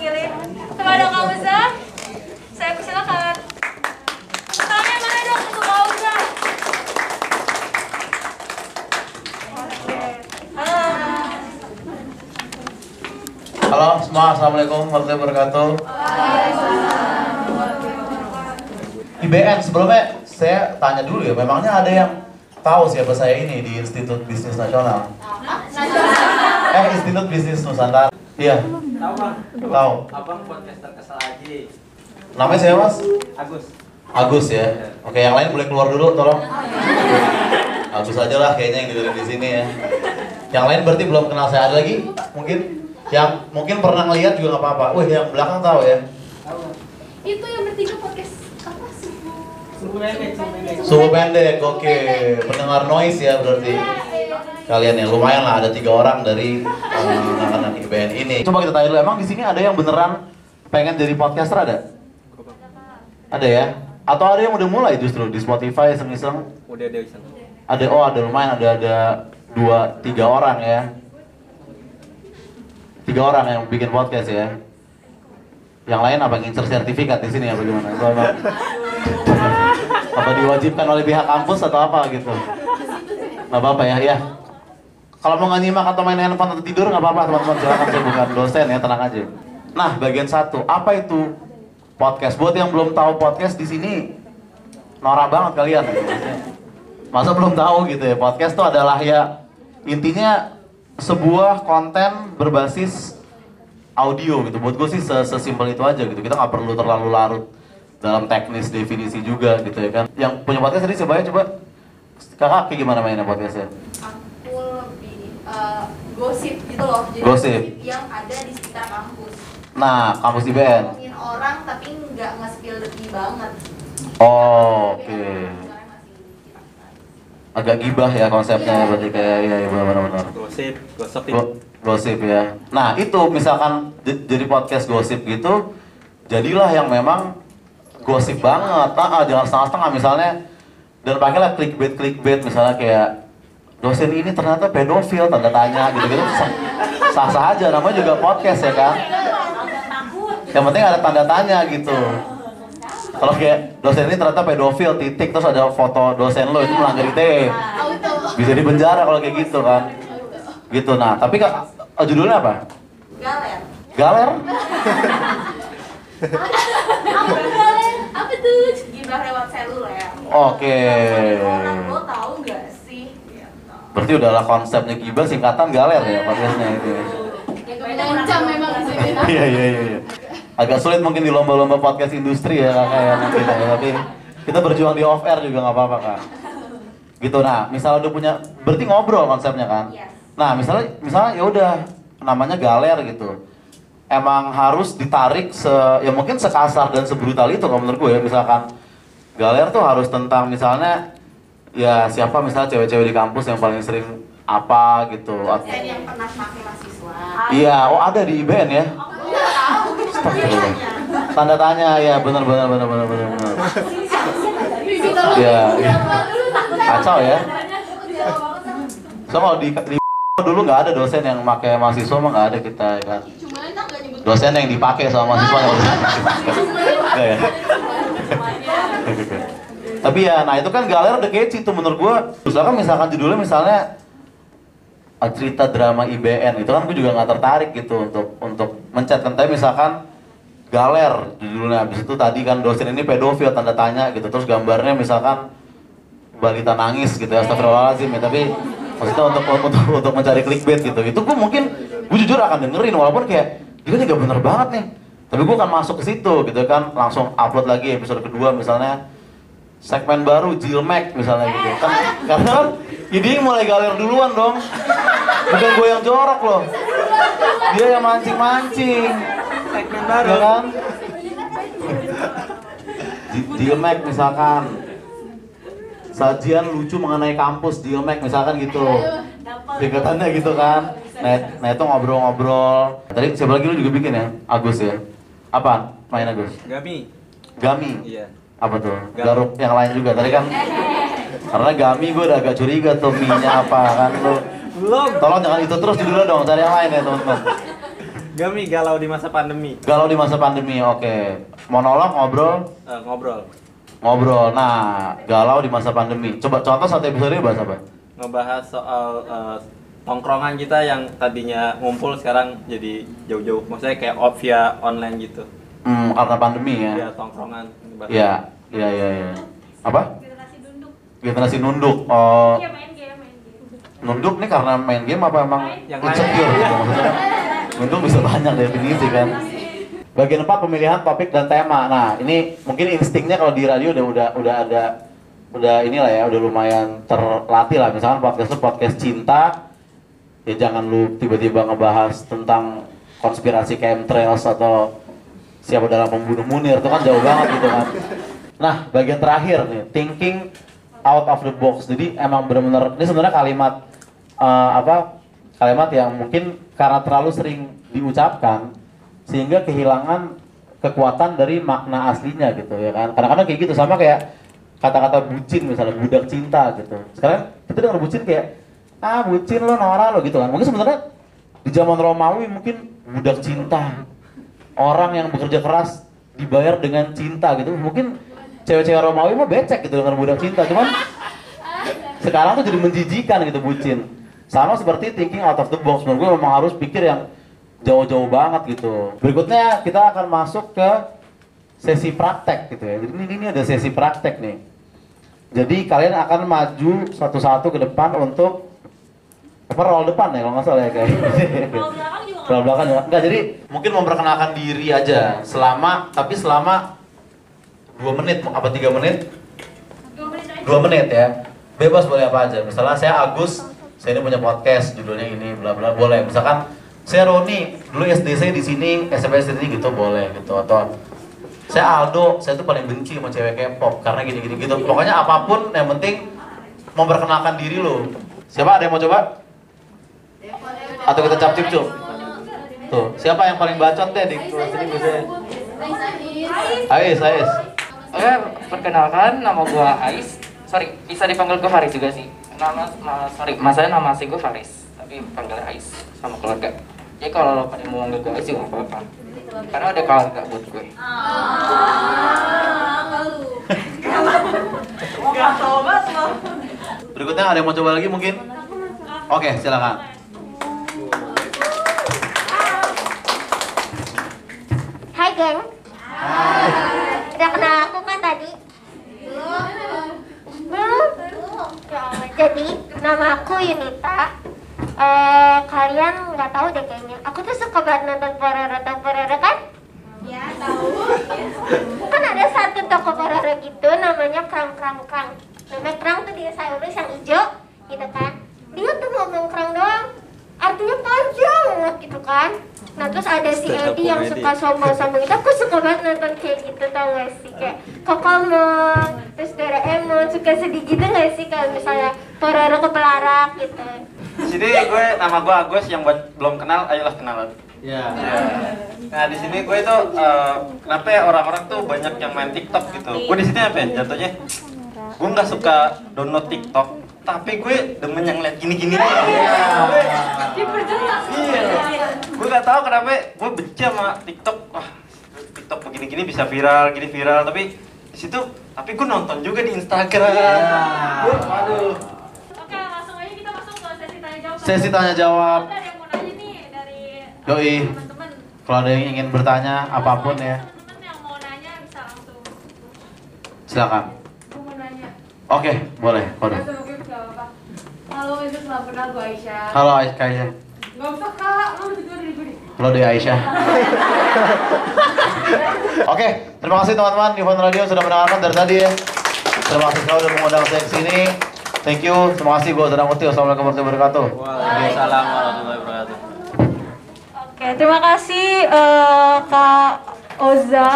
panggilin kepada Kauza. Saya persilakan. Tangannya mana dong untuk Kauza? Halo. Halo semua, Assalamualaikum warahmatullahi wabarakatuh IBN sebelumnya saya tanya dulu ya, memangnya ada yang tahu siapa saya ini di Institut Bisnis Nasional? Eh, Institut Bisnis Nusantara Iya, Tahu bang? tahu Abang podcaster kesel aja. Namanya siapa mas? Agus. Agus ya Oke, yang lain boleh keluar dulu, tolong Agus aja lah kayaknya yang dengerin di sini ya Yang lain berarti belum kenal saya ada lagi? Mungkin? Yang mungkin pernah ngeliat juga nggak apa-apa Wih, yang belakang tahu ya Tahu. Itu yang bertiga podcast apa sih? Suku pendek. Suhu pendek, oke. Pendengar noise ya berarti. Kalian ya lumayan lah ada tiga orang dari anak-anak IBN ini. Coba kita tanya dulu, emang di sini ada yang beneran pengen jadi podcaster ada? Ada ya? Atau ada yang udah mulai justru di Spotify iseng-iseng? Udah ada iseng. Ada, oh ada lumayan, ada ada dua, tiga orang ya. Tiga orang yang bikin podcast ya. Yang lain apa ngincer sertifikat di sini ya bagaimana? Apa diwajibkan oleh pihak kampus atau apa gitu? Nggak apa-apa ya, ya. Kalau mau nyimak atau main handphone atau tidur nggak apa-apa teman-teman silakan saya bukan dosen ya tenang aja. Nah bagian satu apa itu podcast? Buat yang belum tahu podcast di sini norak banget kalian. Masa belum tahu gitu ya podcast itu adalah ya intinya sebuah konten berbasis audio gitu. Buat gue sih ses- sesimpel itu aja gitu. Kita nggak perlu terlalu larut dalam teknis definisi juga gitu ya kan. Yang punya podcast tadi ya coba. Kakak kayak gimana mainnya podcastnya? Aku lebih eh, gosip gitu loh. Jadi Gosip. yang ada di sekitar kampus. Nah, kampus IBN. Ngomongin orang tapi nggak nge-spill tea banget. Oh, oke. Dipaksain. Agak gibah ya konsepnya Iya. berarti kayak iya iya benar-benar. Gosip, gosipin. Go- gosip ya. Nah itu misalkan jadi podcast gosip gitu, jadilah yang memang gosip banget. Ah, ah, jangan setengah-setengah misalnya dan pakailah clickbait clickbait misalnya kayak dosen ini ternyata pedofil tanda tanya gitu gitu sah sah aja namanya juga podcast ya kan. Yang penting ada tanda tanya gitu. Kalau kayak dosen ini ternyata pedofil titik terus ada foto dosen lo itu melanggar ITE bisa di penjara kalau kayak gitu kan gitu nah tapi kak oh, judulnya apa Galer. galer Apa galer? Apa tuh? Gibah lewat seluler. Oke Orang lo tahu nggak sih? Berarti udahlah konsepnya gibah singkatan galer ya podcastnya itu ya. Mengancam memang sih. iya iya iya iya. agak sulit mungkin di lomba-lomba podcast industri ya kakak ya mungkin ya tapi kita berjuang di off air juga nggak apa-apa kak gitu nah misalnya udah punya berarti ngobrol konsepnya kan Yes. nah misalnya misalnya ya udah namanya galer gitu emang harus ditarik se ya mungkin sekasar dan sebrutal itu kalau menurut gue ya misalkan galer tuh harus tentang misalnya ya siapa misalnya cewek-cewek di kampus yang paling sering apa gitu At- Saya yang pernah pakai mahasiswa. iya oh ada di IBN ya Astagfirullah. Tanda tanya ya benar benar benar benar benar benar. Iya, iya. Kacau ya. So kalau di, di dulu nggak ada dosen yang pakai mahasiswa mah nggak ada kita ya kan. Dosen yang dipakai sama mahasiswa yang Nggak Tapi ya, nah itu kan galer udah catchy tuh menurut gua. Misalkan misalkan judulnya misalnya cerita drama IBN itu kan gue juga nggak tertarik gitu untuk untuk mencet kan tapi misalkan galer judulnya habis itu tadi kan dosen ini pedofil tanda tanya gitu. Terus gambarnya misalkan balita nangis gitu ya astagfirullahaladzim ya. Tapi maksudnya untuk untuk untuk mencari clickbait gitu. Itu gue mungkin gue jujur akan dengerin walaupun kayak dia nggak bener banget nih tapi gue akan masuk ke situ gitu kan. Langsung upload lagi episode kedua misalnya. Segmen baru Jilmek misalnya gitu. Kan karena kan ini mulai galer duluan dong. Bukan gue yang jorok loh. Dia yang mancing-mancing. Segmen ya baru. kan? Di- Jilmek misalkan. Sajian lucu mengenai kampus Jilmek misalkan gitu. Singkatannya gitu kan. Nah, nah itu ngobrol-ngobrol. Tadi siapa lagi lu juga bikin ya? Agus ya apa main Agus Gami. Gami Iya. apa tuh Gami. garuk yang lain juga tadi kan karena Gami gue udah agak curiga tuh mie nya apa kan lu Belum. tolong jangan itu terus judulnya dong cari yang lain ya teman-teman Gami galau di masa pandemi. Galau di masa pandemi, oke. Monolog, ngobrol, Eh, ngobrol. ngobrol. Nah, galau di masa pandemi. Coba contoh satu episode bahas apa? Ngebahas soal eh, tongkrongan kita yang tadinya ngumpul sekarang jadi jauh-jauh. Maksudnya kayak off via online gitu. Hmm, karena pandemi ya. Ya tongkrongan. Iya, iya, iya, iya. Apa? Generasi dunduk. Generasi nunduk. Oh, Iya main game, main game. nunduk nih karena main game apa emang Yang insecure lain. gitu maksudnya? Nunduk bisa banyak definisi kan. Bagian 4 pemilihan topik dan tema. Nah, ini mungkin instingnya kalau di radio udah udah udah ada udah inilah ya, udah lumayan terlatih lah. Misalkan podcast podcast cinta, ya jangan lu tiba-tiba ngebahas tentang konspirasi chemtrails atau siapa dalam pembunuh Munir itu kan jauh banget gitu kan. Nah, bagian terakhir nih, thinking out of the box. Jadi emang benar-benar ini sebenarnya kalimat eh, apa? Kalimat yang mungkin karena terlalu sering diucapkan sehingga kehilangan kekuatan dari makna aslinya gitu ya kan. Kadang-kadang kayak gitu sama kayak kata-kata bucin misalnya budak cinta gitu. Sekarang kita dengar bucin kayak ah bucin lo Nora lo gitu kan. Mungkin sebenarnya di zaman Romawi mungkin budak cinta. Orang yang bekerja keras dibayar dengan cinta gitu. Mungkin cewek-cewek Romawi mah becek gitu dengan budak cinta. Cuman sekarang tuh jadi menjijikan gitu bucin. Sama seperti thinking out of the box. Menurut gue memang harus pikir yang jauh-jauh banget gitu. Berikutnya kita akan masuk ke sesi praktek gitu ya. Jadi ini, ini ada sesi praktek nih. Jadi kalian akan maju satu-satu ke depan untuk apa roll depan ya kalau nggak salah ya kayak. Kalau belakang juga kalau belakang juga enggak jadi mungkin memperkenalkan diri aja. Selama tapi selama dua menit apa tiga menit? Dua menit aja. dua menit ya. Bebas boleh apa aja. Misalnya saya Agus saya ini punya podcast judulnya ini bla bla boleh. Misalkan saya Roni dulu SD saya di sini SMP saya di sini gitu boleh gitu. Atau saya Aldo saya tuh paling benci sama cewek K-pop karena gini gini gitu. Pokoknya apa pun yang penting memperkenalkan diri lo siapa ada yang mau coba atau kita cap cip cup tuh siapa yang paling bacot deh di kelas ini biasanya Ais Ais Oke, perkenalkan nama gua Ais. Sorry, bisa dipanggil gua Faris juga sih. Nama, ma- sorry, mas saya nama asli gua Faris, tapi panggil Ais sama keluarga. Jadi kalau lo pada mau manggil gua Ais juga nggak apa-apa. Karena ada keluarga buat gue. berikutnya ada yang mau coba lagi mungkin oke silakan Hai geng. Udah kenal aku kan tadi? Belum. Allah. Jadi nama aku Yunita. Eh kalian nggak tahu deh kayaknya. Aku tuh suka banget nonton Pororo atau Pororo kan? Ya, tahu. Kan ada satu toko Pororo gitu namanya Krang Krang Krang. Namanya Krang tuh dinosaurus yang hijau gitu kan. Dia tuh ngomong Krang doang. Artinya panjang banget gitu kan. Nah terus ada si Stand up Edi yang comedy. Suka sombong-sombong itu aku suka banget nonton kayak gitu tau gak sih kayak Kokomon, terus Doraemon suka sedih gitu gak sih kalau misalnya Pororo kepelarak gitu Di sini gue nama gue Agus yang buat belum kenal, ayolah kenalan. ya Nah di sini gue itu eh, kenapa ya orang-orang tuh banyak yang main TikTok gitu. Gue di sini apa ya jatuhnya? Gue nggak suka download TikTok, tapi gue demen yang lihat gini-gini nih. Diperjelas. Iya. Gue nggak tahu kenapa gue benci sama TikTok. Wah, TikTok begini-gini bisa viral, gini viral, tapi di situ tapi gue nonton juga di Instagram. Gue, aduh. Oke, langsung aja kita masuk ke sesi tanya jawab. sesi tanya jawab Ada yang mau nanya nih dari Yoi. teman-teman. kalau ada yang ingin bertanya apa pun ya Teman-teman yang mau nanya bisa langsung. silakan Aku mau nanya. oke boleh kode Langsung mungkin gak apa-apa. Halo, itu selamat kenal gue Aisyah. halo Aisyah Aisyah. Gak usah kak, lu juga dari gue. halo deh Aisyah. Oke terima kasih teman-teman. Di Phone Radio sudah mendengarkan dari tadi. Ya terima kasih sekali sudah mengundang saya ke sini. Thank you. Terima kasih gue Zadang Uti wassalamualaikum warahmatullahi wabarakatuh. Waalaikumsalam warahmatullahi wabarakatuh. Oke, terima kasih eh, Kak Oza.